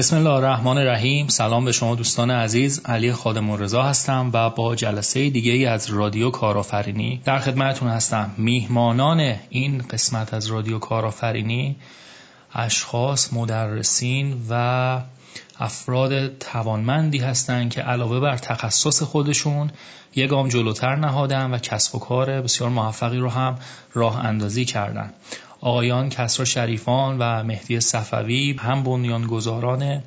بسم الله الرحمن الرحیم. سلام به شما دوستان عزیز. علی خادم رضا هستم و با جلسه دیگه از رادیو کارآفرینی در خدمتتون هستم. میهمانان این قسمت از رادیو کارآفرینی اشخاص مدرسین و افراد توانمندی هستند که علاوه بر تخصص خودشون یک گام جلوتر نهادن و کسب و کار بسیار موفقی رو هم راه اندازی کردن. آقایان کسرا شریفان و مهدی صفوی هم بنیانگذاران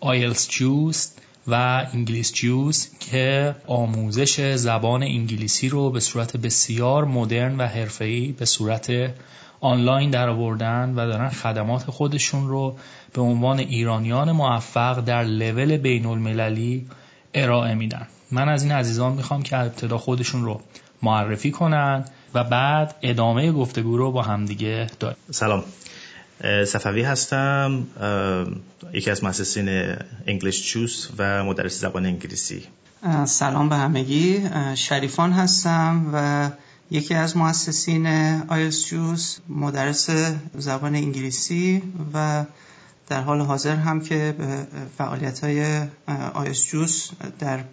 آیلز جوز و انگلیس جوز که آموزش زبان انگلیسی رو به صورت بسیار مدرن و حرفه‌ای به صورت آنلاین در آوردن و دارن خدمات خودشون رو به عنوان ایرانیان موفق در لول بین المللی ارائه میدن. من از این عزیزان می‌خوام که ابتدا خودشون رو معرفی کنن و بعد ادامه گفتگو رو با همدیگه داریم. سلام. صفوی هستم یکی از مؤسسین انگلیش چوس و مدرس زبان انگلیسی. سلام به همگی. شریفان هستم و یکی از مؤسسین آیلز جوس مدرس زبان انگلیسی و در حال حاضر هم که به فعالیت های آیلتس جوس در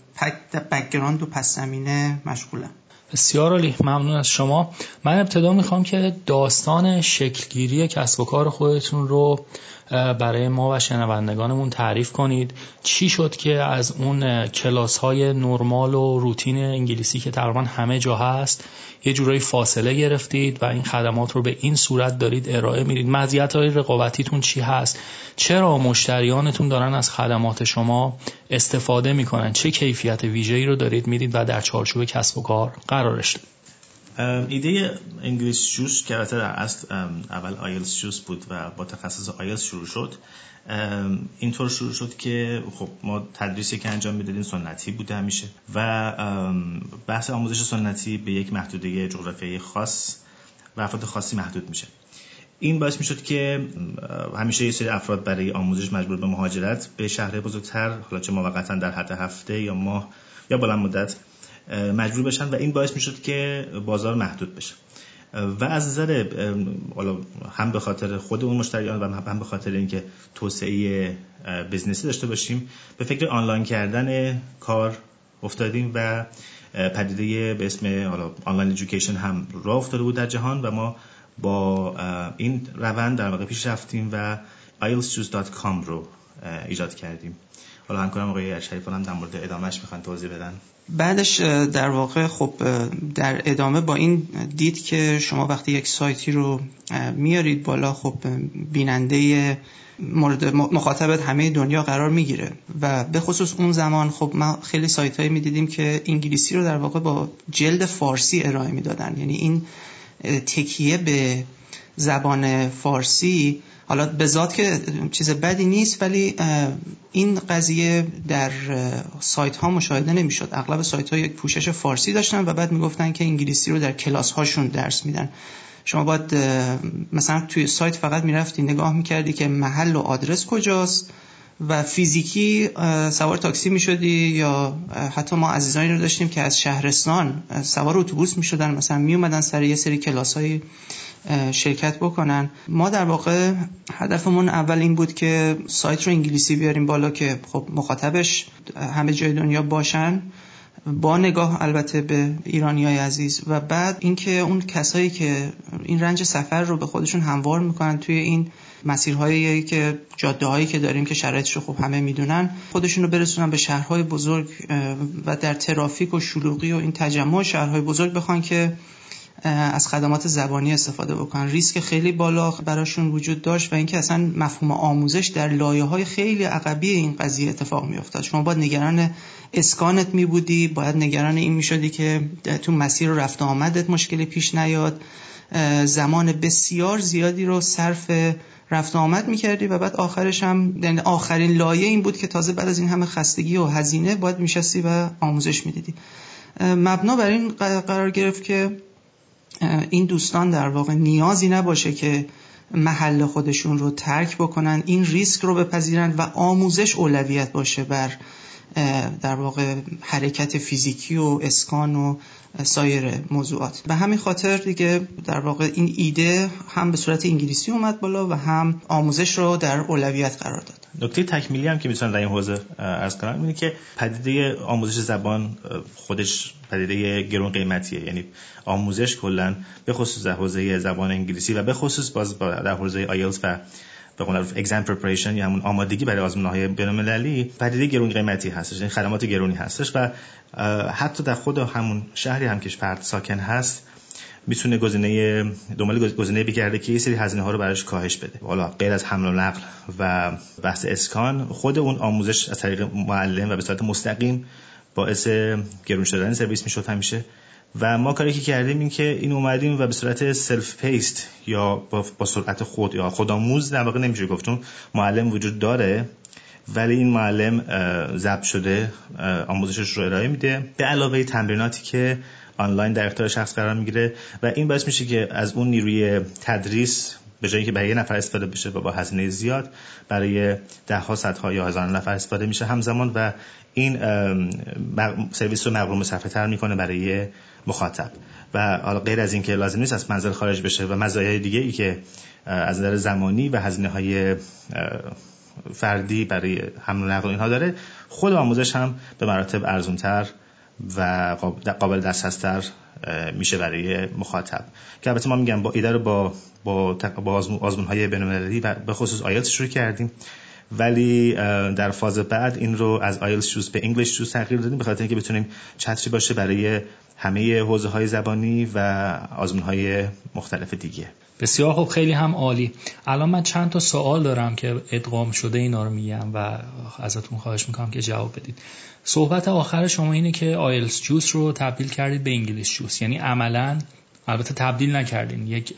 background و پس زمینه مشغولم. بسیار عالی ممنون از شما. من ابتدا می‌خوام که داستان شکلگیری کسب و کار خودتون رو برای ما و شنوندگانمون تعریف کنید. چی شد که از اون کلاس های نرمال و روتین انگلیسی که تقریبا همه جا هست یه جورایی فاصله گرفتید و این خدمات رو به این صورت دارید ارائه می‌دید؟ مزیت های رقابتیتون چی هست؟ چرا مشتریانتون دارن از خدمات شما استفاده می‌کنن؟ چه کیفیت ویژه‌ای رو دارید می‌دید و در چارچوب کسب و کار؟ قرارش ایده انگلیس جوس که البته در اصل اول آیلز جوس بود و با تخصص آیلز شروع شد. اینطور شروع شد که خب ما تدریسی که انجام می‌دادیم سنتی بوده همیشه و بحث آموزش سنتی به یک محدوده جغرافیایی خاص و افراد خاصی محدود میشه. این باعث می‌شد که همیشه یه سری افراد برای آموزش مجبور به مهاجرت به شهر بزرگتر حالا چه موقتا در حد هفته یا ماه یا بلند مدت مجبور بشن و این باعث می‌شد که بازار محدود بشه. و از نظر هم به خاطر خود اون مشتریان و هم به خاطر اینکه توسعه بزنسی داشته باشیم به فکر آنلاین کردن کار افتادیم و پدیده به اسم آنلاین ادویکیشن هم راه افتاده بود در جهان و ما با این روند در واقع پیش رفتیم و ileschoose.com رو ایجاد کردیم. حالا همکارم آقای شریفان هم در مورد ادامهش می‌خوان توضیح بدن. بعدش در واقع خب در ادامه با این دید که شما وقتی یک سایتی رو میارید بالا خب بیننده مورد مخاطبت همه دنیا قرار می‌گیره و به خصوص اون زمان خب ما خیلی سایت هایی می‌دیدیم که انگلیسی رو در واقع با جلد فارسی ارائه می‌دادن. یعنی این تکیه به زبان فارسی حالا به ذات که چیز بدی نیست ولی این قضیه در سایت ها مشاهده نمی‌شد. اغلب سایت ها یک پوشش فارسی داشتن و بعد می‌گفتن که انگلیسی رو در کلاس هاشون درس میدن. شما باید مثلا توی سایت فقط می‌رفتی نگاه می‌کردی که محل و آدرس کجاست. و فیزیکی سوار تاکسی می‌شدی یا حتی ما عزیزانی رو داشتیم که از شهرستان سوار اتوبوس می‌شدن مثلا میومدن سر یه سری کلاس های شرکت بکنن. ما در واقع هدفمون اول این بود که سایت رو انگلیسی بیاریم بالا که خب مخاطبش همه جای دنیا باشن. با نگاه البته به ایرانی های عزیز و بعد اینکه اون کسایی که این رنج سفر رو به خودشون هموار می‌کنن توی این مسیرهایی که جاده هایی که داریم که شرایطش رو خب همه می‌دونن خودشون رو برسونن به شهرهای بزرگ و در ترافیک و شلوغی و این تجمع شهرهای بزرگ بخوان که از خدمات زبانی استفاده بکنن. ریسک خیلی بالا براشون وجود داشت و اینکه اصلا مفهوم آموزش در لایه های خیلی عقبی این قضیه اتفاق می افتاد شما باید نگران اسکانت می بودی باید نگران این می شدی که تو مسیر رفت آمدت مشکلی پیش نیاد. زمان بسیار زیادی رو صرف رفت آمد می‌کردی و بعد آخرش هم یعنی آخرین لایه این بود که تازه بعد از این همه خستگی و هزینه باید میشستی و آموزش می‌دیدی. مبنا بر این قرار گرفت که این دوستان در واقع نیازی نباشه که محل خودشون رو ترک بکنن. این ریسک رو بپذیرن و آموزش اولویت باشه بر در واقع حرکت فیزیکی و اسکان و سایر موضوعات. به همین خاطر دیگه در واقع این ایده هم به صورت انگلیسی اومد بالا و هم آموزش رو در اولویت قرار داد. نکته تکمیلی هم که می‌تونم در این حوزه عرض کنم اینه که پدیده آموزش زبان خودش پدیده گرون قیمتیه. یعنی آموزش کلا به خصوص در حوزه زبان انگلیسی و به خصوص باز در حوزه آیلتس و به قول exam preparation یا همون آمادگی برای آزمون های بین‌المللی پدیده گرون قیمتی هستش یعنی خدمات گرونی هستش و حتی در خود همون شهری هم که فرد ساکن هست می‌تونه گزینه دنبال گزینه بگرده که یه سری هزینه ها رو براش کاهش بده. حالا غیر از حمل و نقل و بحث اسکان خود اون آموزش از طریق معلم و به صورت مستقیم باعث گرون شدن سرویس می‌شد همیشه. و ما کاری که کردیم این که این اومدیم و به صورت self-paced یا با, سرعت خود یا خودآموز در واقع نمیشه گفتون معلم وجود داره ولی این معلم ضبط شده آموزشش رو ارائه میده. به علاوه تمریناتی که آنلاین در اختیار شخص قرار می‌گیره و این باعث میشه که از اون نیروی تدریس به جایی که برای یه نفر استفاده بشه و با هزینه زیاد برای ده ها صدها یا هزار نفر استفاده میشه همزمان و این سرویس رو مقروم صفحه تر می‌کنه برای مخاطب. و حالا غیر از اینکه لازم نیست از منزل خارج بشه و مزایای دیگه ای که از نظر زمانی و هزینه های فردی برای حمل و نقل اینها داره خود آموزش هم به مراتب ارزونتر و قابل دسترستر میشه برای مخاطب. که البته ما میگم با ایده رو با با, با آزمون های بین‌المللی و به خصوص آیلتس شروع کردیم. ولی در فاز بعد این رو از آیلتس چوز به انگلیش چوز تغییر دادیم به خاطر اینکه بتونیم چتری باشه برای همه حوزه های زبانی و آزمون های مختلف دیگه. بسیار خوب خیلی هم عالی. الان من چند تا سوال دارم که ادغام شده اینا رو میگم و ازتون خواهش می‌کنم که جواب بدید. صحبت آخر شما اینه که آیلز جوس رو تبدیل کردید به انگلیس جوس یعنی عملا البته تبدیل نکردین یک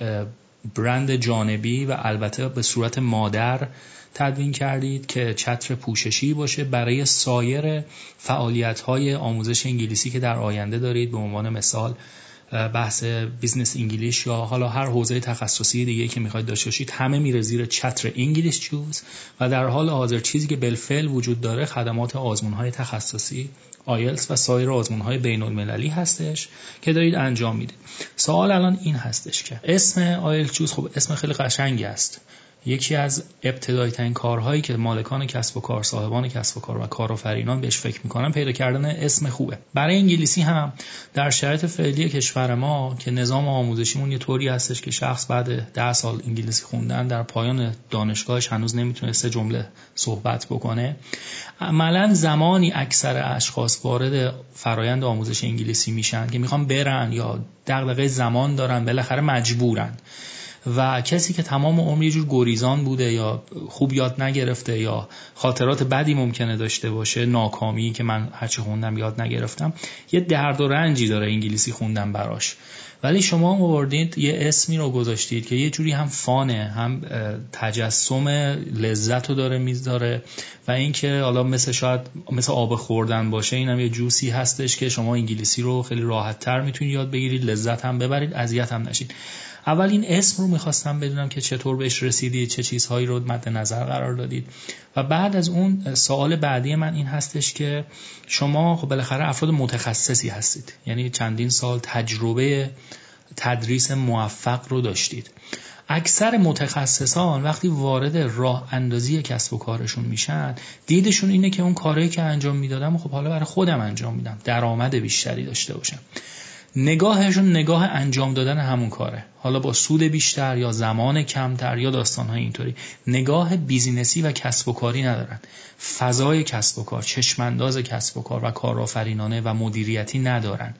برند جانبی و البته به صورت مادر تدوین کردید که چتر پوششی باشه برای سایر فعالیت های آموزش انگلیسی که در آینده دارید به عنوان مثال بحث business English یا حالا هر حوزه تخصصی دیگه که می‌خواید داشته باشید همه میره زیر چتر انگلیش چوز و در حال حاضر چیزی که بالفعل وجود داره خدمات آزمون های تخصصی آیلتس و سایر آزمون های بین المللی هستش که دارید انجام می‌دید. سوال الان این هستش که اسم آیلتس چوز خب اسم خیلی قشنگی است. یکی از ابتدایی ترین کارهایی که مالکان کسب و کار صاحبان کسب و کار و کارآفرینان بهش فکر می‌کنن پیدا کردن اسم خوبه. برای انگلیسی هم در شرایط فعلی کشور ما که نظام آموزشیمون یه طوری هستش که شخص بعد ده سال انگلیسی خوندن در پایان دانشگاهش هنوز نمی‌تونه سه جمله صحبت بکنه. عملا زمانی اکثر اشخاص وارد فرایند آموزش انگلیسی میشن که می‌خوان برن یا دغدغه زمان دارن بالاخره مجبورن. و کسی که تمام عمر یه جور گریزان بوده یا خوب یاد نگرفته یا خاطرات بدی ممکنه داشته باشه ناکامی که من هرچی خوندم یاد نگرفتم یه درد و رنجی داره انگلیسی خوندم براش. ولی شما آوردید یه اسمی رو گذاشتید که یه جوری هم فانه هم تجسم لذت رو داره می‌ذاره و اینکه حالا مثل شاید مثل آب خوردن باشه اینم یه جوسی هستش که شما انگلیسی رو خیلی راحت تر می‌تونید یاد بگیرید لذت هم ببرید اذیت هم نشید. اول این اسم رو می‌خواستم بدونم که چطور بهش رسیدید چه چیزهایی رو مد نظر قرار دادید. و بعد از اون سوال بعدی من این هستش که شما خب بالاخره افراد متخصصی هستید. یعنی چندین سال تجربه تدریس موفق رو داشتید. اکثر متخصصان وقتی وارد راه اندازی کسب و کارشون میشن دیدشون اینه که اون کاری که انجام می‌دادم خب حالا برای خودم انجام میدم. درآمد بیشتری داشته باشم. نگاهشون نگاه انجام دادن همون کاره. حالا با سود بیشتر یا زمان کمتر یا داستانهای اینطوری. نگاه بیزینسی و کسب و کاری ندارن. فضای کسب و کار چشمانداز کسب و کار و کارآفرینانه و مدیریتی ندارن.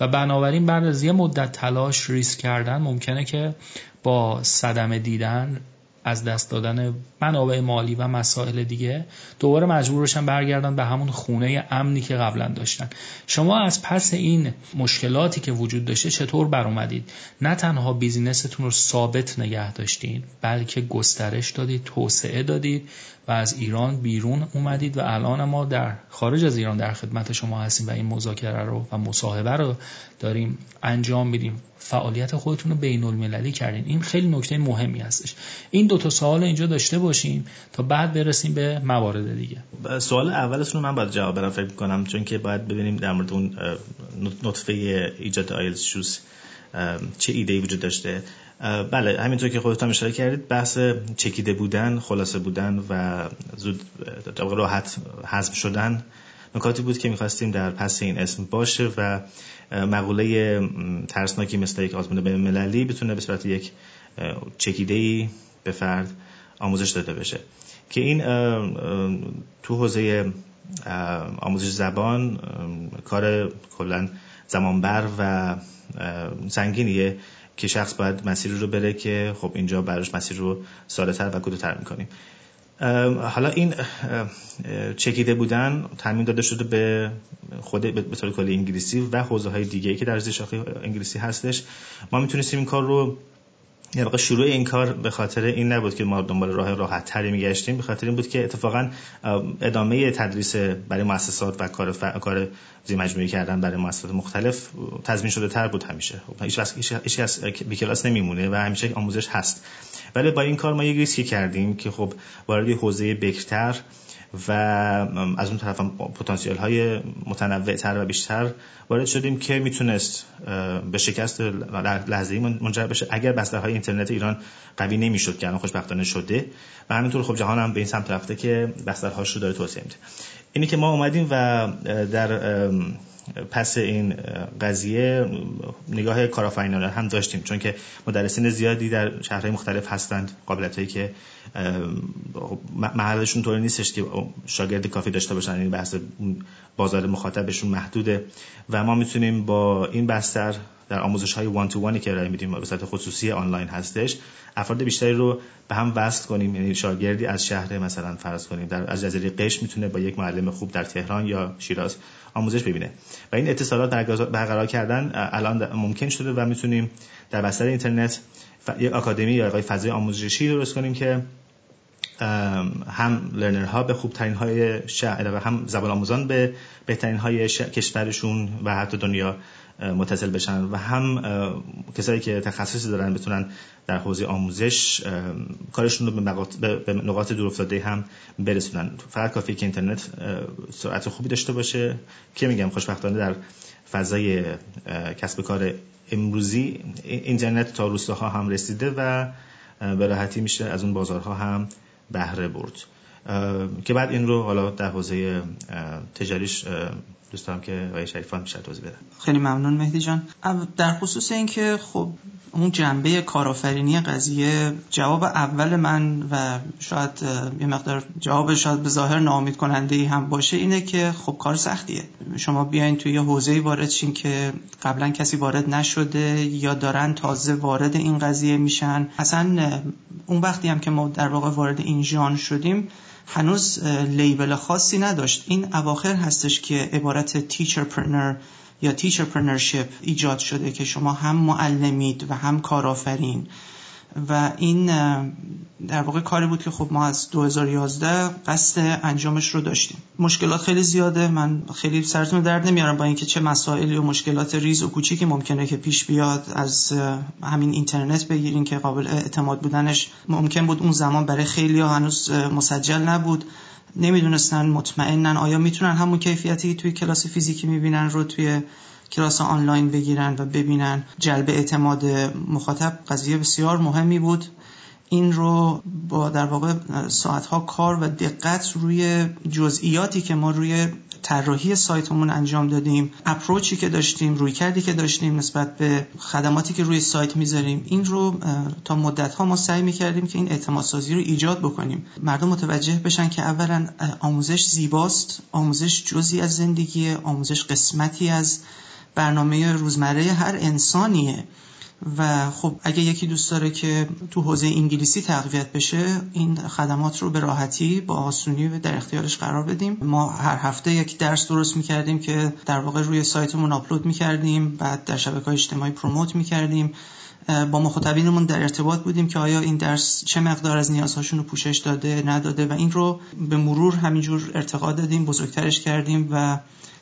و بنابراین بعد از یه مدت تلاش ریسک کردن ممکنه که با صدمه دیدن از دست دادن منابع مالی و مسائل دیگه دوباره مجبور بشن برگردن به همون خونه امنی که قبلا داشتن. شما از پس این مشکلاتی که وجود داشته چطور بر اومدید نه تنها بیزینستون رو ثابت نگه داشتین بلکه گسترش دادید توسعه دادید و از ایران بیرون اومدید و الان ما در خارج از ایران در خدمت شما هستیم و این مذاکره رو و مصاحبه رو داریم انجام میدیم. فعالیت خودتون رو بین المللی کردین. این خیلی نکته مهمی هستش. این دو تا سوال اینجا داشته باشیم تا بعد برسیم به موارد دیگه. سوال اولتون من باید جواب بدم فکر کنم چون که باید ببینیم در مورد اون نطفه ایجاد آیلز شوز چه ایده ای وجود داشته. بله همینطور که خودتون اشاره کردید بحث چکیده بودن خلاصه بودن و زود راحت حذف شدن نکاتی بود که می‌خواستیم در پس این اسم باشه و مقوله ترسناکی مثل یک آزمون بین مللی بتونه به صورت یک چکیده به فرد آموزش داده بشه. که این تو حوزه آموزش زبان کار کلا زمانبر و سنگینیه که شخص باید مسیر رو بره که خب اینجا براش مسیر رو ساده تر و کدوتر می‌کنیم. حالا این چکیده بودن تامین داده شده به خود به طور کلی انگلیسی و حوزه های دیگه که در زیر انگلیسی هستش. ما می‌تونستیم این کار رو واقع شروع این کار به خاطر این نبود که ما دنبال راه راحت تری میگشتیم. به خاطر این بود که اتفاقا ادامه تدریس برای مؤسسات و کار ف... کار زیر مجموعی کردن برای مؤسسات مختلف تضمین شده تر بود همیشه. خب، هیچ هیچ از بی کلاس نمیمونه و همیشه آموزش هست. ولی با این کار ما یه ریسکی کردیم که خب وارد حوزه بکتر و از اون طرف هم پتانسیل های متنوع تر و بیشتر وارد شدیم که می‌تونست به شکست لحظه منجر بشه. اگر بسترهای اینترنت ایران قوی نمی‌شد که الان خوشبختانه شده و همینطور خب جهان هم به این سمت رفته که بسترهاش رو داره توسعه میده. اینی که ما اومدیم و در پس این قضیه نگاه کارآفرینانه هم داشتیم چون که مدرسین زیادی در شهرهای مختلف هستند قابلیت هایی که محلشون طوری نیستش که شاگرد کافی داشته باشن این بحث بازار مخاطبشون محدوده. و ما می‌تونیم با این بستر در آموزش های وان تو وانی که ارائه میدیم به صورت خصوصی آنلاین هستش افراد بیشتری رو به هم وصل کنیم یعنی شاگردی از شهر مثلا فرض کنیم. در از جزیره قش می‌تونه با یک معلم خوب در تهران یا شیراز آموزش ببینه. و این اتصالات برقرار کردن الان ممکن شده و می‌تونیم در بستر اینترنت یک آکادمی یا فضای آموزشی درست کنیم که هم ها به خوبترین های شهر و هم زبان آموزان به بهترین های کشورشون و حتی دنیا متصل بشن و هم کسایی که تخصصی دارن بتونن در حوزه آموزش کارشون رو به نقاط دور افتاده هم برسونن. فقط کافی که اینترنت سرعت خوبی داشته باشه. که میگم خوشبختانه در فضای کسب کار امروزی اینترنت تا روستاها هم رسیده و به راحتی میشه از اون بازارها هم بهره برد. که بعد این رو حالا در حوزه تجاریش دوست دارم که آقای شریفان بیشتر توضیح بدن خیلی ممنون مهدی جان. در خصوص اینکه خب اون جنبه کارآفرینی قضیه جواب اول من و شاید یه مقدار جواب شاید به ظاهر ناامید کننده ای هم باشه اینه که خب کار سختیه. شما بیاین توی یه حوزه وارد شین که قبلا کسی وارد نشده یا دارن تازه وارد این قضیه میشن. اصلا اون وقتی هم که ما در واقع وارد این ژانر شدیم هنوز label خاصی نداشت. این اواخر هستش که عبارت teacherpreneur یا teacherpreneurship ایجاد شده که شما هم معلمید و هم کارآفرین. و این در واقع کاری بود که خب ما از 2011 قصد انجامش رو داشتیم. مشکلات خیلی زیاده. من خیلی سرتون درد نمیارم با اینکه چه مسائلی و مشکلات ریز و کوچیکی ممکنه که پیش بیاد از همین اینترنت بگیرین که قابل اعتماد بودنش ممکن بود اون زمان برای خیلی ها هنوز مسجل نبود. نمی‌دونستن مطمئنن. آیا می‌تونن همون کیفیتی توی کلاس فیزیکی می‌بینن رو توی کلاس آنلاین بگیرن و ببینن. جلب اعتماد مخاطب قضیه بسیار مهمی بود. این رو با در واقع ساعتها کار و دقت روی جزئیاتی که ما روی طراحی سایتمون انجام دادیم اپروچی که داشتیم روی کردی که داشتیم نسبت به خدماتی که روی سایت می‌ذاریم این رو تا مدت ها ما سعی می‌کردیم که این اعتماد سازی رو ایجاد بکنیم. مردم متوجه بشن که اولا آموزش زیباست آموزش جزی از زندگی آموزش قسمتی از برنامه روزمره هر انسانیه. و خب اگه یکی دوست داره که تو حوزه انگلیسی تقویت بشه این خدمات رو به راحتی با آسونی و در اختیارش قرار بدیم. ما هر هفته یک درس درست می‌کردیم که در واقع روی سایتمون آپلود می‌کردیم. بعد در شبکه های اجتماعی پروموت می‌کردیم. با مخاطبینمون در ارتباط بودیم که آیا این درس چه مقدار از نیازهاشون رو پوشش داده نداده. و این رو به مرور همینجور ارتقا دادیم بزرگترش کردیم و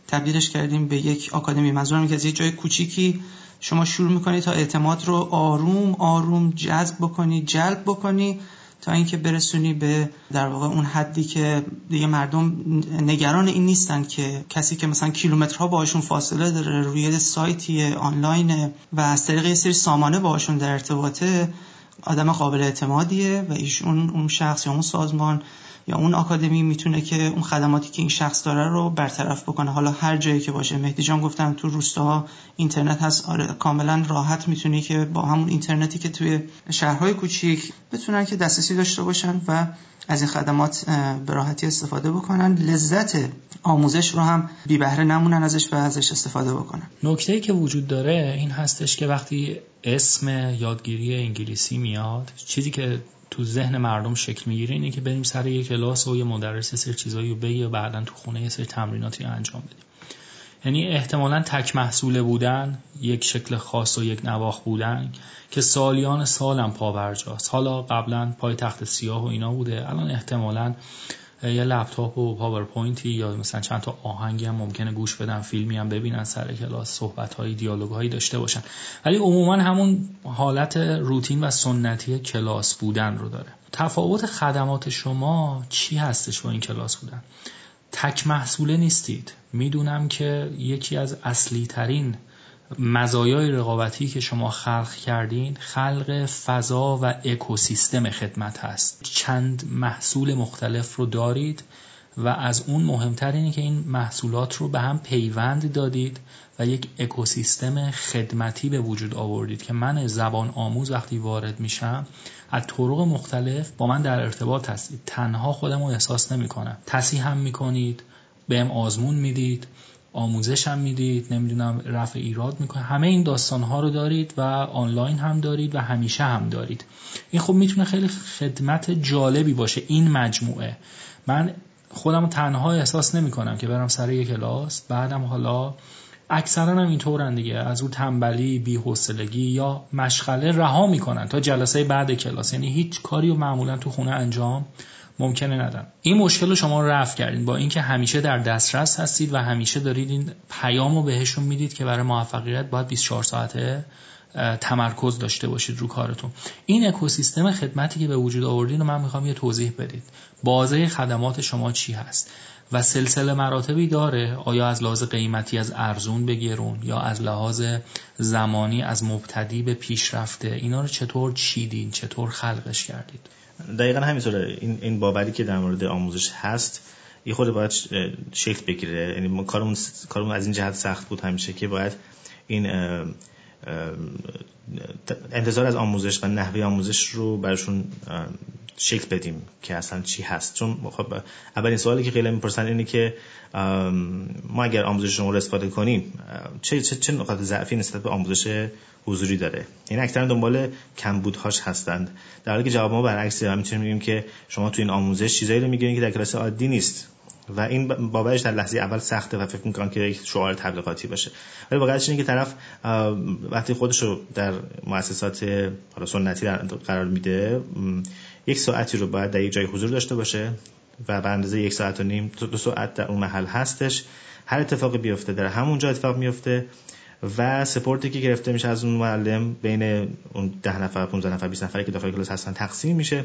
تبدیلش کردیم به یک آکادمی. منظورم که از یه جای کوچیکی شما شروع می‌کنی تا اعتماد رو آروم آروم جذب بکنی جلب بکنی تا اینکه برسونی به در واقع اون حدی که دیگه مردم نگران این نیستن که کسی که مثلا کیلومترها باشون فاصله داره روی سایتی آنلاین و از طریق یه سری سامانه باشون در ارتباطه آدم قابل اعتمادیه و ایشون اون شخص یا اون سازمان یا اون آکادمی می‌تونه که اون خدماتی که این شخص داره رو برطرف بکنه. حالا هر جایی که باشه. مهدی جان گفتم تو روستاها اینترنت هست. آره کاملا راحت می‌تونی که با همون اینترنتی که توی شهرهای کوچیک بتونن که دسترسی داشته باشن و از این خدمات به راحتی استفاده بکنن. لذت آموزش رو هم بی بهره نمونن ازش و ازش استفاده بکنن. نکته که وجود داره این هستش که وقتی اسم یادگیری انگلیسی میاد چیزی که تو ذهن مردم شکل می‌گیره اینه که بریم سر یک کلاس و یه مدرس یه سری چیزایی رو بگی و بعدا تو خونه یه سری تمریناتی انجام بدیم یعنی احتمالا تک محصوله بودن یک شکل خاص و یک نواخت بودن که سالیان سالم پابرجاست حالا قبلا پای تخت سیاه و اینا بوده. الان احتمالا یه لپتاپ و پاورپوینتی یا مثلا چند تا آهنگی هم ممکنه گوش بدن فیلمی هم ببینن سر کلاس صحبت های دیالوگ هایی داشته باشن. ولی عموما همون حالت روتین و سنتی کلاس بودن رو داره. تفاوت خدمات شما چی هستش با این کلاس بودن؟ تک محصوله نیستید. می‌دونم که یکی از اصلی ترین مزایای رقابتی که شما خلق کردین خلق فضا و اکوسیستم خدمت هست. چند محصول مختلف رو دارید و از اون مهمتر اینه که این محصولات رو به هم پیوند دادید و یک اکوسیستم خدمتی به وجود آوردید که من زبان آموز وقتی وارد میشم از طرق مختلف با من در ارتباط هستید. تنها خودم رو احساس نمی کنم هم می‌کنید. بهم آزمون می‌دید. آموزش هم می‌دید نمی‌دونم رفع ایراد می‌کنه. همه این داستان ها رو دارید و آنلاین هم دارید و همیشه هم دارید. این خب می‌تونه خیلی خدمت جالبی باشه این مجموعه. من خودم تنها احساس نمی کنم که برم سر یک کلاس. بعدم حالا اکثرا هم اینطورن دیگه. از او تنبلی بی حوصلگی یا مشغله رها می‌کنن تا جلسه بعد کلاس. یعنی هیچ کاری رو معمولا تو خونه انجام ممکنه ندن این مشکل رو شما رفع کردین با اینکه همیشه در دسترس هستید و همیشه دارید این پیام رو بهشون می‌دید که برای موفقیت باید 24 ساعته تمرکز داشته باشید رو کارتون. این اکوسیستم خدمتی که به وجود آوردین رو من می‌خوام یه توضیح بدید. بازه خدمات شما چی هست؟ و سلسله مراتبی داره؟ آیا از لحاظ قیمتی از ارزون به گرون یا از لحاظ زمانی از مبتدی به پیشرفته؟ اینا رو چطور چیدین؟ چطور خلقش کردید؟ دقیقا همینطوره این این باوری که در مورد آموزش هست یه خود باید شکل بگیره. یعنی کارمون کارمون از این جهت سخت بود همیشه که باید این Um. انتظار از آموزش و نحوه آموزش رو براشون شکل بدیم که اصلا چی هست. چون خب اولین سوالی که خیلی می‌پرسن اینه که ما اگر آموزش شما رو استفاده کنیم چه چه چه نقاط ضعفی نسبت به آموزش حضوری داره؟ این یعنی اکثرا دنبال کمبودهاش هستند. در حالی که جواب ما برعکس هم می‌تونیم بگیم که شما تو این آموزش چیزایی رو می‌گیرین که در کلاس عادی نیست. و این بابتش در لحظه اول سخته و فکر می‌کنم که یک شعار تبلیغاتی باشه. ولی واقعیتش اینه که طرف وقتی خودش رو در مؤسسات سنتی قرار میده یک ساعتی رو باید در یک جای حضور داشته باشه و به اندازه یک ساعت و نیم دو ساعت در اون محل هستش. هر اتفاقی بیفته در همونجا اتفاق میفته و سپورتی که گرفته میشه از اون معلم بین اون ده نفر 15 نفر 20 نفری که داخل کلاس هستن تقسیم میشه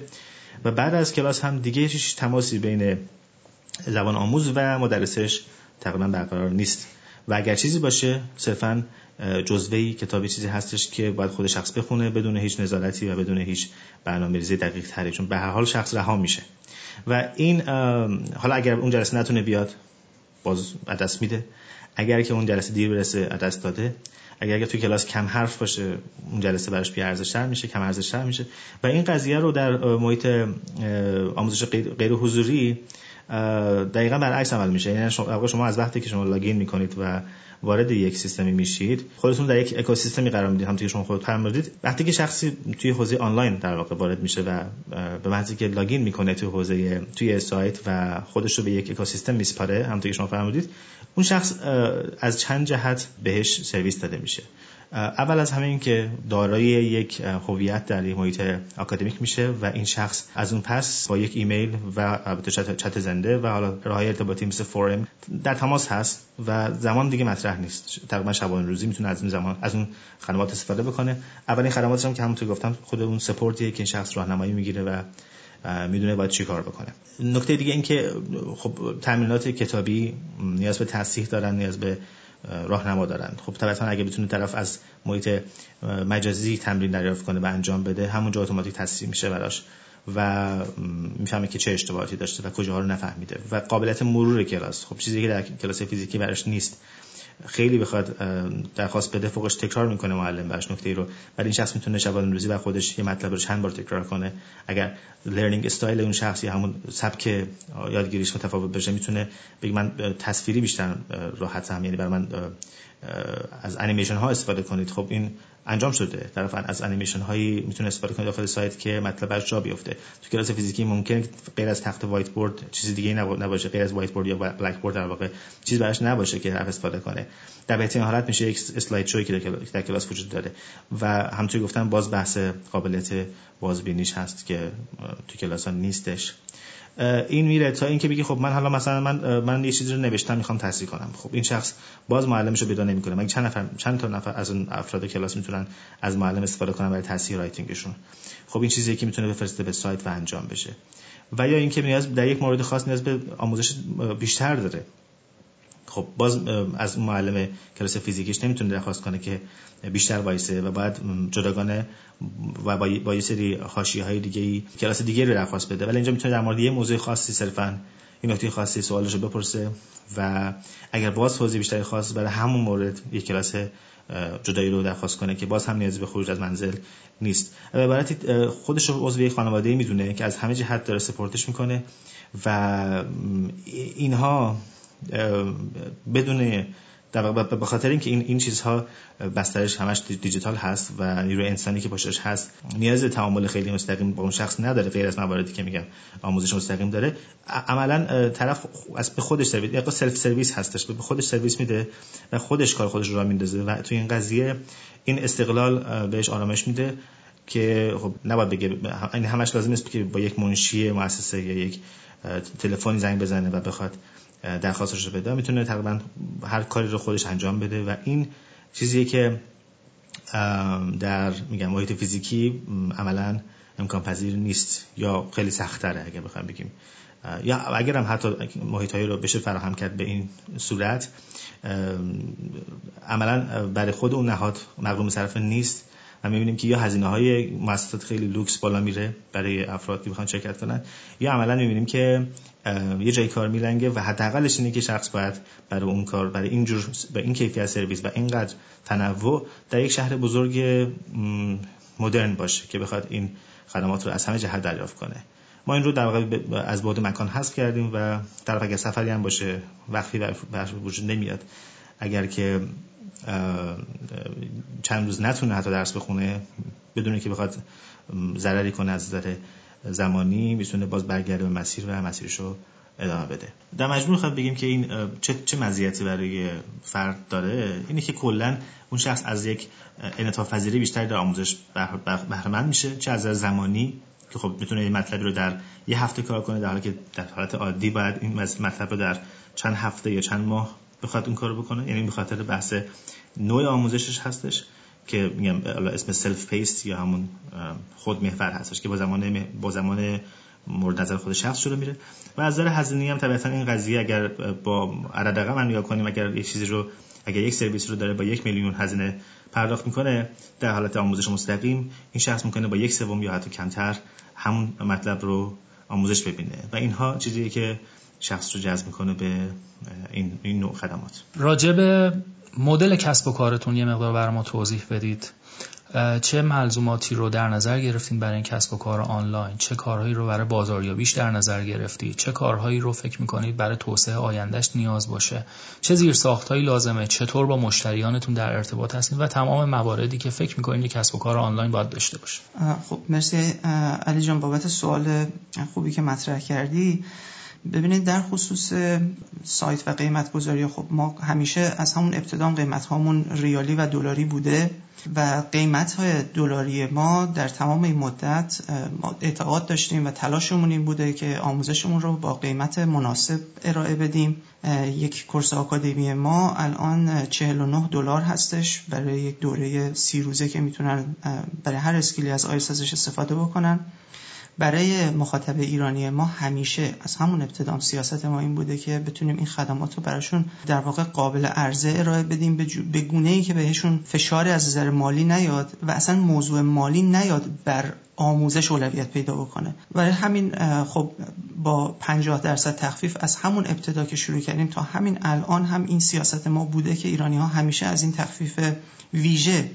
و بعد از کلاس هم دیگه هیچ تماسی بین زبان آموز و مدرسش تقریبا برقرار نیست. و اگر چیزی باشه صرفا جزوهی کتابی چیزی هستش که باید خود شخص بخونه بدون هیچ نظارتی و بدون هیچ برنامه‌ریزی دقیق تری چون به هر حال شخص رها میشه. و این حالا اگر اون جلسه نتونه بیاد باز دست میده. اگر که اون جلسه دیر برسه دست داده. اگر که توی کلاس کم حرف باشه اون جلسه براش بی ارزشتر میشه کم ارزشتر میشه. و این قضیه رو در محیط آموزش غیر حضوری دقیقا برعکس عمل میشه. یعنی شما, شما از وقتی که شما login می‌کنید و وارد یک سیستمی میشید خودتون در یک اکوسیستمی قرار می‌دید. همونطور که شما خودت فرمودید وقتی که شخصی توی حوزه آنلاین در واقع وارد میشه و به محضی که login می‌کنه توی حوزه توی سایت و خودش رو به یک اکوسیستم میسپاره همونطور که شما فرمودید اون شخص از چند جهت بهش سرویس داده میشه. اول از همه این که دارای یک هویت در محیط آکادمیک میشه و این شخص از اون پس با یک ایمیل و چت زنده و حالا راه ارتباطی مثل فورم در تماس هست و زمان دیگه مطرح نیست. تقریبا شبانه روزی می‌تونه از این زمان از اون خدمات استفاده بکنه. اولین خدماتش هم که همونطور گفتم خود اون سپورتیه که این شخص راهنمایی می‌گیره و می‌دونه باید چی کار بکنه. نکته دیگه این که خب تمرینات کتابی نیاز به تصحیح دارن نیاز به راهنما دارن. خب طبعا اگه بتونه طرف از محیط مجازی تمرین دریافت کنه و انجام بده همونجا اتوماتیک تصحیح میشه براش. و می‌فهمه که چه اشتباهاتی داشته و کجاها رو نفهمیده و قابلیت مرور کلاس. خب چیزی که در کلاس فیزیکی براش نیست خیلی بخواد درخواست بده فوقش تکرار می‌کنه معلم براش نکته ای رو. ولی این شخص می‌تونه شبان روزی و خودش یه مطلب رو چند بار تکرار کنه. اگر learning style اون شخصی همون سبک یادگیریش متفاوت بشه می‌تونه بگه من تصویری بیشتر راحتم یعنی برای من از انیمیشن ها استفاده کنید. خب این انجام شده. طرف از انیمیشن هایی می‌تونه استفاده کنه داخل سایت که مطلب جا بیفته. تو کلاس فیزیکی ممکنه غیر از تخت whiteboard چیز دیگه نباشه. غیر از whiteboard یا blackboard در واقع چیز براش نباشه که طرف استفاده کنه. در بهترین حالت میشه یک slide show ی که در کلاس وجود داره. و همونطوری گفتم باز بحث قابلیت بازبینیش هست که تو کلاس ها نیستش. این میره تا اینکه بگی خب من حالا مثلا من من یه چیزی رو نوشتم می‌خوام تصحیح کنم. خب این شخص باز معلمش رو پیدا نمی‌کنه. مگه چند نفر چند تا نفر از اون افراد کلاس می‌تونن از معلم استفاده کنن برای تصحیح رایتینگشون؟ خب این چیزی که می‌تونه بفرسته به سایت و انجام بشه. و یا اینکه نیاز در یک مورد خاص نیاز به آموزش بیشتر داره. خب باز از معلم کلاس فیزیکیش نمی‌تونه درخواست کنه که بیشتر وایسه و بعد جداگانه و با یه سری حاشیه های دیگه کلاس دیگه رو درخواست بده. ولی اینجا می‌تونه در مورد یه موضوع خاصی صرفا این نکته خاصی سوالش رو بپرسه و اگر باز توضیح بیشتری خواست برای همون مورد یک کلاس جدایی رو درخواست کنه که باز هم نیازی به خروج از منزل نیست. به عبارتی خودش رو عضو خانواده می‌دونه که از همه جهت داره سپورتش می‌کنه و اینها بدون به خاطر اینکه این این چیزها بسترش همش دیجیتال هست و نیروی انسانی که پشتش هست نیاز تعامل خیلی مستقیم با اون شخص نداره غیر از مواردی که میگم آموزش مستقیم داره. عملا طرف از به خودش سرویس یا self-service هستش به خودش سرویس میده و خودش کار خودش رو راه میندازه و تو این قضیه این استقلال بهش آرامش میده که خب نباید بگه این همش لازم نیست که با یک منشی مؤسسه یا یک تلفنی زنگ بزنه و بخواد. درخواستش رو بده می‌تونه تقریبا هر کاری رو خودش انجام بده و این چیزیه که در میگم محیط فیزیکی عملا امکان پذیر نیست یا خیلی سختره اگر بخوایم بگیم. یا اگر هم حتی محیط رو بشه فراهم کرد به این صورت عملا برای خود اون نهاد مقروم صرفه نیست. و می‌بینیم که یا هزینه های مؤسسات خیلی لوکس بالا میره برای افراد که بخوان شرکت کنن یا عملا می‌بینیم که یه جای کار میلنگه و حداقلش اینه که شخص باید برای اون کار برای این جور به این کیفیت سرویس و اینقدر تنوع در یک شهر بزرگ مدرن باشه که بخواد این خدمات رو از همه جهت دریافت کنه. ما این رو در واقع از بعد مکان حذف کردیم و در اگر سفری هم باشه وقتی بر وجود نمیاد. اگر که چند روز نتونه حتی درس بخونه بدون که بخواد ضرری کنه از نظر زمانی می‌تونه باز برگرده به مسیر و مسیرش رو ادامه بده. در مجموع خواهد بگیم که این چه چه مزیتی برای فرد داره؟ اینه که کلا اون شخص از یک انعطاف پذیری بیشتری در آموزش بهره‌مند میشه چه از زمانی که خب می‌تونه این مطلبی رو در یه هفته کار کنه در حالی که در حالت عادی باید این مطلب رو در چند هفته یا چند ماه بخواد اون کارو بکنه یعنی به خاطر بحث نوع آموزشش هستش که میگم اسم self-paced یا همون خود محور هستش که با زمان با زمان مورد نظر خود شخص شده میره. و از نظر هزینه هم طبیعتا این قضیه اگر با عدد رقم نگاه کنیم اگر یک چیزی رو اگر یک سرویس رو داره با یک میلیون هزینه پرداخت می‌کنه در حالت آموزش مستقیم این شخص می‌کنه با یک سوم یا حتی کمتر همون مطلب رو آموزش ببینه. و اینها چیزیه که شخص رو جذب می‌کنه به این, این نوع خدمات. راجب مدل کسب و کارتون یه مقدار برای ما توضیح بدید. چه ملزوماتی رو در نظر گرفتین برای این کسب و کار آنلاین؟ چه کارهایی رو برای بازاریابیش در نظر گرفتید؟ چه کارهایی رو فکر می‌کنید برای توسعه آیندهش نیاز باشه؟ چه زیر ساختهایی لازمه؟ چطور با مشتریانتون در ارتباط هستین؟ و تمام مواردی که فکر می‌کنید یک کسب و کار آنلاین باید داشته باشه. خب مرسی علی جان بابت سوال خوبی که مطرح کردی. ببینید در خصوص سایت و قیمت گذاری خب ما همیشه از همون ابتدا قیمت هامون ریالی و دلاری بوده و قیمت های دلاری ما در تمام این مدت اعتقاد داشتیم و تلاشمون این بوده که آموزشمون رو با قیمت مناسب ارائه بدیم. یک کورس آکادمی ما الان 49 دلار هستش. برای یک دوره سی روزه که می‌تونن برای هر اسکیلی از آیس ازش استفاده بکنن. برای مخاطب ایرانی ما همیشه از همون ابتدام سیاست ما این بوده که بتونیم این خدمات رو براشون در واقع قابل عرضه ارائه بدیم. به گونه ای که بهشون فشاری از نظر مالی نیاد و اصلا موضوع مالی نیاد بر آموزش اولویت پیدا بکنه. برای همین خب با 50 درصد تخفیف از همون ابتدا که شروع کردیم تا همین الان هم این سیاست ما بوده که ایرانی ها همیشه از این تخفیف ویژه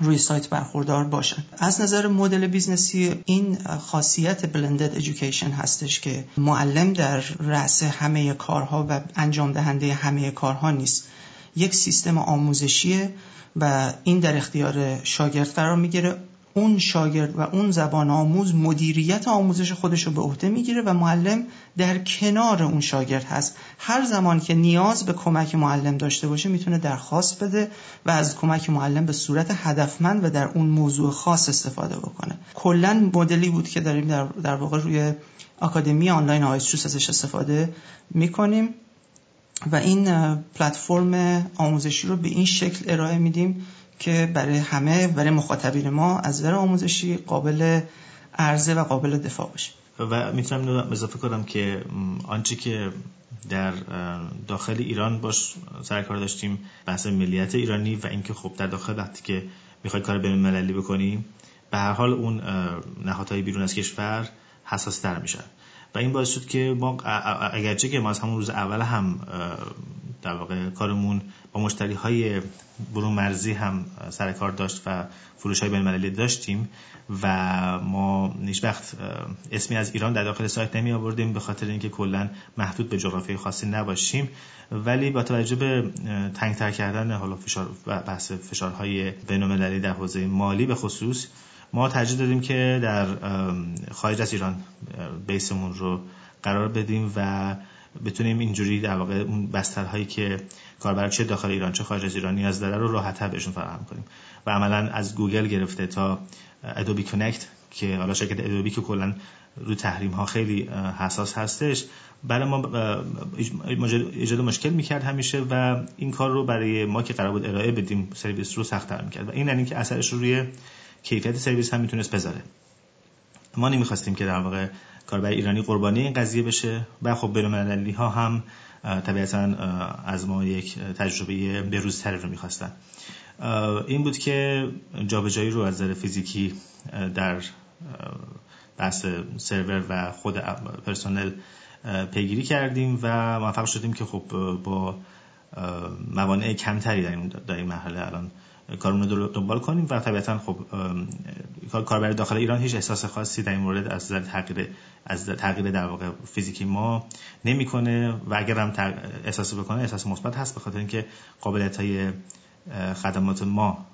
روی سایت برخوردار باشن. از نظر مدل بیزنسی این خاصیت blended education هستش که معلم در رأس همه کارها و انجام دهنده همه کارها نیست. یک سیستم آموزشیه و این در اختیار شاگرد قرار می‌گیره. اون شاگرد و اون زبان آموز مدیریت آموزش خودش رو به عهده می‌گیره و معلم در کنار اون شاگرد هست. هر زمان که نیاز به کمک معلم داشته باشه می‌تونه درخواست بده و از کمک معلم به صورت هدفمند و در اون موضوع خاص استفاده بکنه. کلا مدلی بود که داریم در, در واقع روی آکادمی آنلاین آیسچوس ازش استفاده می‌کنیم و این پلتفرم آموزشی رو به این شکل ارائه میدیم که برای همه برای مخاطبین ما از نظر آموزشی قابل عرضه و قابل دفاع باشه. و می‌تونم اضافه کنم که آنچه که در داخل ایران باش سرکار داشتیم بحث ملیت ایرانی و اینکه خب در داخل وقتی که می‌خوای کار بین المللی بکنیم به هر حال اون نهادهای بیرون از کشور حساس تر میشن. و این باعث شد که ما اگرچه که ما از همون روز اول هم در واقع کارمون با مشتری های برون مرزی هم سر کار داشت و فروش های بین داشتیم و ما نیش وقت اسمی از ایران در داخل سایت نمی آوردیم به خاطر اینکه کلا محدود به جغرافی خاصی نباشیم. ولی با توجه به تنگتر کردن حالا فشار بحث فشارهای بین در حوزه مالی به خصوص ما ترجیح دادیم که در خارج از ایران base مون رو قرار بدیم و بتونیم اینجوری در واقع اون بسترهایی که کاربر چه داخل ایران چه خارج از ایران نیاز داره رو راحت‌تر بهشون فراهم کنیم. و عملا از گوگل گرفته تا ادوبی کانکت که حالا شرکت ادوبی که کلا رو تحریم ها خیلی حساس هستش برای ما ایجاد مشکل می‌کرد همیشه و این کار رو برای ما که قرار بود ارائه بدیم سرویس رو سخت‌تر می‌کرد. و این یعنی که اثرش رو روی کیفیت سرویس هم می‌تونست بذاره. ما نمی‌خواستیم که در واقع کاربر ایرانی قربانی این قضیه بشه و خب بین‌المللی ها هم طبیعتا از ما یک تجربه بروزتری رو می‌خواستن. این بود که جابجایی رو از نظر فیزیکی در بحث سرور و خود پرسنل پیگیری کردیم و موفق شدیم که خب با موانع کمتری در این, در این مرحله الان کارمون رو دنبال کنیم و طبیعتا خب کاربر داخل ایران هیچ احساس خاصی در این مورد از نظر تغییر از تغییر در واقع فیزیکی ما نمی‌کنه و اگر هم احساس بکنه احساس مثبت هست به خاطر اینکه قابلیت های خدمات ما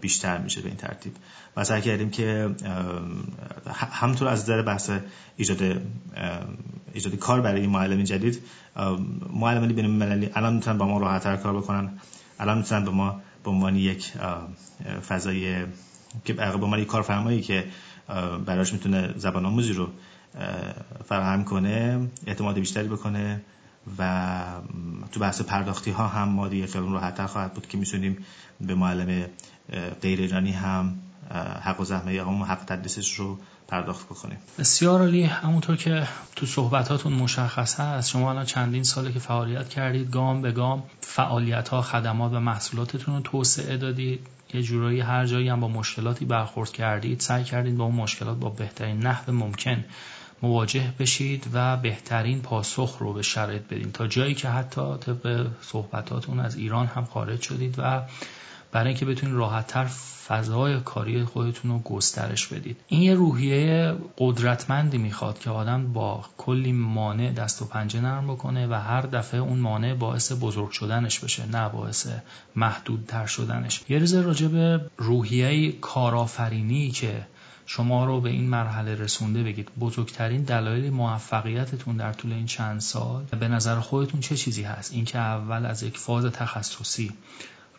بیشتر میشه به این ترتیب. و سعی کردیم که همطور از نظر بحث ایجاد ایجاد کار برای معلم جدید معلمانی بین المللی الان می‌تونن با ما راحتتر کار بکنن. الان می‌تونن به ما به عنوان یک فضای که به عنوان یک کارفرمایی که براش می‌تونه زبان آموزی رو فراهم کنه اعتماد بیشتری بکنه. و تو بحث پرداختی ها هم ما دیگه خیلی راحتتر خواهد بود که می‌تونیم به معلم غیر ایرانی هم حق و زحمه یا همون حق تدریسش رو پرداخت بکنیم. بسیار عالی. همونطور که تو صحبتاتون مشخص هست شما الان چندین ساله که فعالیت کردید گام به گام فعالیت ها خدمات و محصولاتتون رو توسعه دادید. یه جورایی هر جایی هم با مشکلاتی برخورد کردید سعی کردید با اون مشکلات با بهترین نحو ممکن مواجه بشید و بهترین پاسخ رو به شرایط بدین. تا جایی که حتی طبق صحبتاتون از ایران هم خارج شدید و برای اینکه بتونید راحتتر فضای کاری خودتون رو گسترش بدید. این یه روحیه قدرتمندی می‌خواد که آدم با کلی مانع دست و پنجه نرم بکنه و هر دفعه اون مانع باعث بزرگ شدنش بشه نه باعث محدودتر شدنش. یه روز راجع به روحیه کارآفرینی که شما رو به این مرحله رسونده بگید. بزرگترین دلایل موفقیتتون در طول این چند سال به نظر خودتون چه چیزی هست؟ اینکه اول از یک فاز تخصصی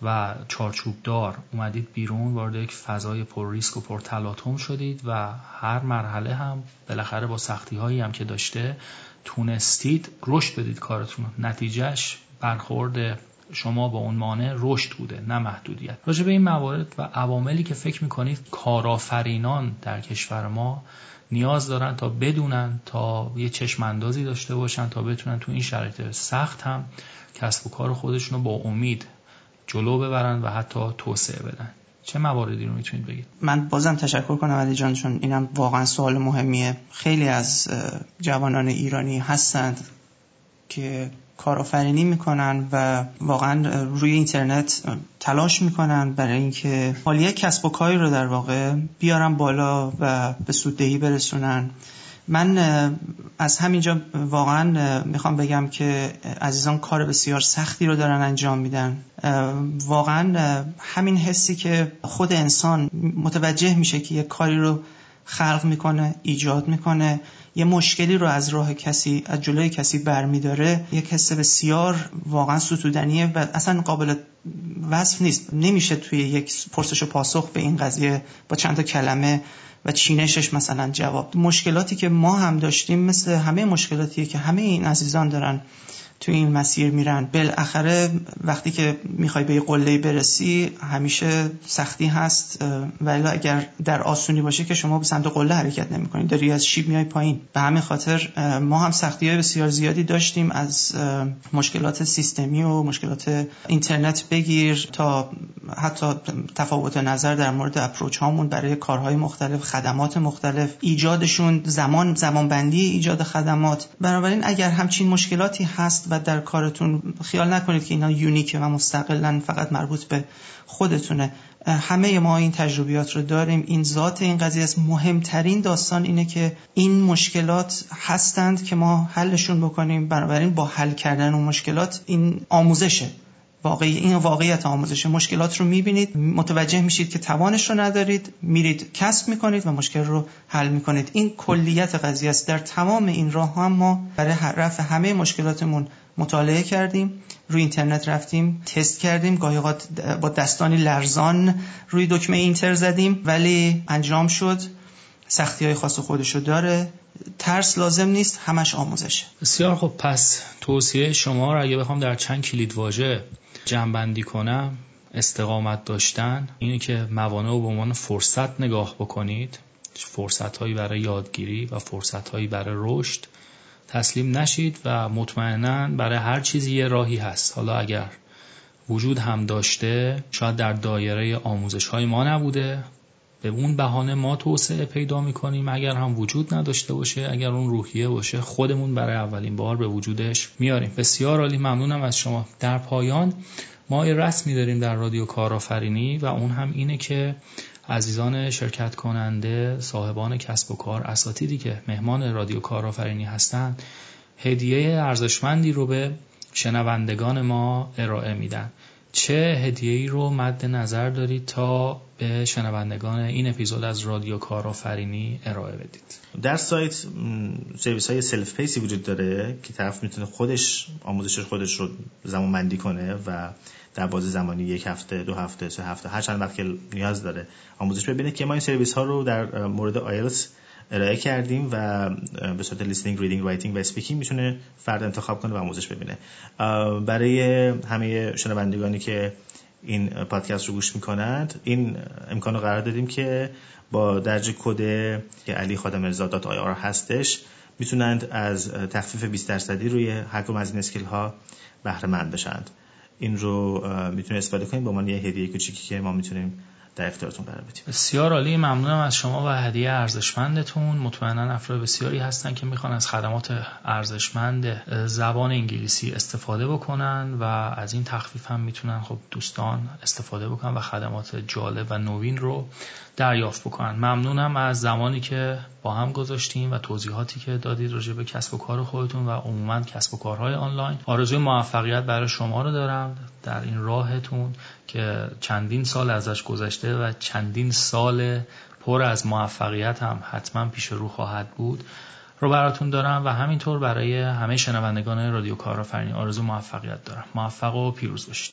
و چارچوبدار اومدید بیرون وارد یک فضای پر ریسک و پر تلاطم شدید و هر مرحله هم بالاخره با سختی هایی هم که داشته تونستید رشد بدید کارتون نتیجهش برخورد شما با اون مانع رشد بوده نه محدودیت. راجع به این موارد و عواملی که فکر می‌کنید کارآفرینان در کشور ما نیاز دارن تا بدونن تا یه چشم اندازی داشته باشن تا بتونن تو این شرایط سخت هم کسب و کار خودشون رو با امید جلو ببرن و حتی توسعه بدن. چه مواردی رو می‌تونید بگید؟ من بازم تشکر کنم علی جان چون اینم واقعا سوال مهمیه. خیلی از جوانان ایرانی هستند. که کارآفرینی می‌کنن و واقعا روی اینترنت تلاش می‌کنن برای اینکه حالیه کسب و کاری رو در واقع بیارن بالا و به سوددهی برسونن. من از همینجا واقعا می‌خوام بگم که عزیزان کار بسیار سختی رو دارن انجام میدن. واقعا همین حسی که خود انسان متوجه میشه که یه کاری رو خلق می‌کنه ایجاد می‌کنه یه مشکلی رو از راه کسی از جلوی کسی برمیداره. یک حس بسیار واقعا ستودنیه و اصلا قابل وصف نیست. نمیشه توی یک پرسش و پاسخ به این قضیه با چند تا کلمه و چینشش مثلا جواب. مشکلاتی که ما هم داشتیم مثل همه مشکلاتیه که همه این عزیزان دارن. تو این مسیر میرن. بالاخره وقتی که می‌خوای به یه قله برسی همیشه سختی هست. ولی اگر در آسونی باشه که شما به سمت قله حرکت نمی‌کنید. داری از شیب میای پایین. به همین خاطر ما هم سختی های بسیار زیادی داشتیم از مشکلات سیستمی و مشکلات اینترنت بگیر تا حتی تفاوت نظر در مورد اپروچ هامون برای کارهای مختلف خدمات مختلف. ایجادشون زمان زمان بندی ایجاد خدمات. بنابراین اگر همچین مشکلاتی هست و در کارتون خیال نکنید که اینا یونیکه و مستقلا فقط مربوط به خودتونه. همه ما این تجربیات رو داریم. این ذات این قضیه است. مهمترین داستان اینه که این مشکلات هستند که ما حلشون بکنیم. بنابراین با حل کردن اون مشکلات این آموزشه. واقعی این واقعیت آموزش مشکلات رو می‌بینید. متوجه میشید که توانش رو ندارید. میرید کسب می‌کنید و مشکل رو حل می‌کنید. این کلیت قضیه است. در تمام این راه هم ما برای رفع همه مشکلاتمون مطالعه کردیم. روی اینترنت رفتیم تست کردیم. گاهی با دستانی لرزان روی دکمه اینتر زدیم. ولی انجام شد. سختی های خاص خودشو داره. ترس لازم نیست همش آموزشه. بسیار خب پس توصیه شما رو اگه بخوام در چند کلید واژه جمعبندی کنم استقامت داشتن اینه که موانع رو به عنوان فرصت نگاه بکنید. فرصت هایی برای یادگیری و فرصت هایی برای رشد. تسلیم نشید و مطمئنا برای هر چیزی یه راهی هست. حالا اگر وجود هم داشته شاید در دایره آموزش های ما نبوده. به اون بهانه ما توسعه پیدا می‌کنیم اگر هم وجود نداشته باشه اگر اون روحیه باشه خودمون برای اولین بار به وجودش میاریم. بسیار عالی ممنونم از شما. در پایان ما یه رسمی داریم در رادیو کارآفرینی و اون هم اینه که عزیزان شرکت کننده صاحبان کسب و کار اساتیدی که مهمان رادیو کارآفرینی هستند هدیه ارزشمندی رو به شنوندگان ما ارائه میدن. چه هدیه ای رو مد نظر دارید تا به شنوندگان این اپیزود از رادیو کارآفرینی ارائه بدید؟ در سایت سرویس های self-pace ی وجود داره که طرف می‌تونه خودش آموزش خودش رو زمان بندی کنه و در بازه زمانی یک هفته دو هفته سه هفته هر چند وقت که نیاز داره آموزش ببینه که ما این سرویس ها رو در مورد آیلتس ارائه کردیم و به صورت listening reading writing و speaking می‌تونه فرد انتخاب کنه و آموزش ببینه. برای همه شنوندگانی که این پادکست رو گوش می‌کنند این امکان رو قرار دادیم که با درج کد که علی خادم ir هستش می‌تونند از تخفیف 20 درصدی روی هر کدوم از این اسکیل ها بهره مند بشند. این رو می‌تونید استفاده کنید به عنوان یه هدیه کوچیکی که ما می‌تونیم در اختیارتون قرار بدیم بسیار عالی. ممنونم از شما و هدیه ارزشمندتون. مطمئنا افراد بسیاری هستن که می‌خوان از خدمات ارزشمند زبان انگلیسی استفاده بکنن و از این تخفیف هم می‌تونن خب دوستان استفاده بکنن و خدمات جالب و نوین رو دریافت بکنن. ممنونم از زمانی که با هم گذاشتیم و توضیحاتی که دادید راجع به کسب و کار خودتون و عموما کسب و کارهای آنلاین. آرزوی موفقیت برای شما رو دارم در این راهتون که چندین سال ازش گذشته و چندین سال پر از موفقیت هم حتما پیش رو خواهد بود رو براتون دارم و همینطور برای همه شنوندگان رادیو کارآفرینی آرزو موفقیت دارم. موفق و پیروز باشید.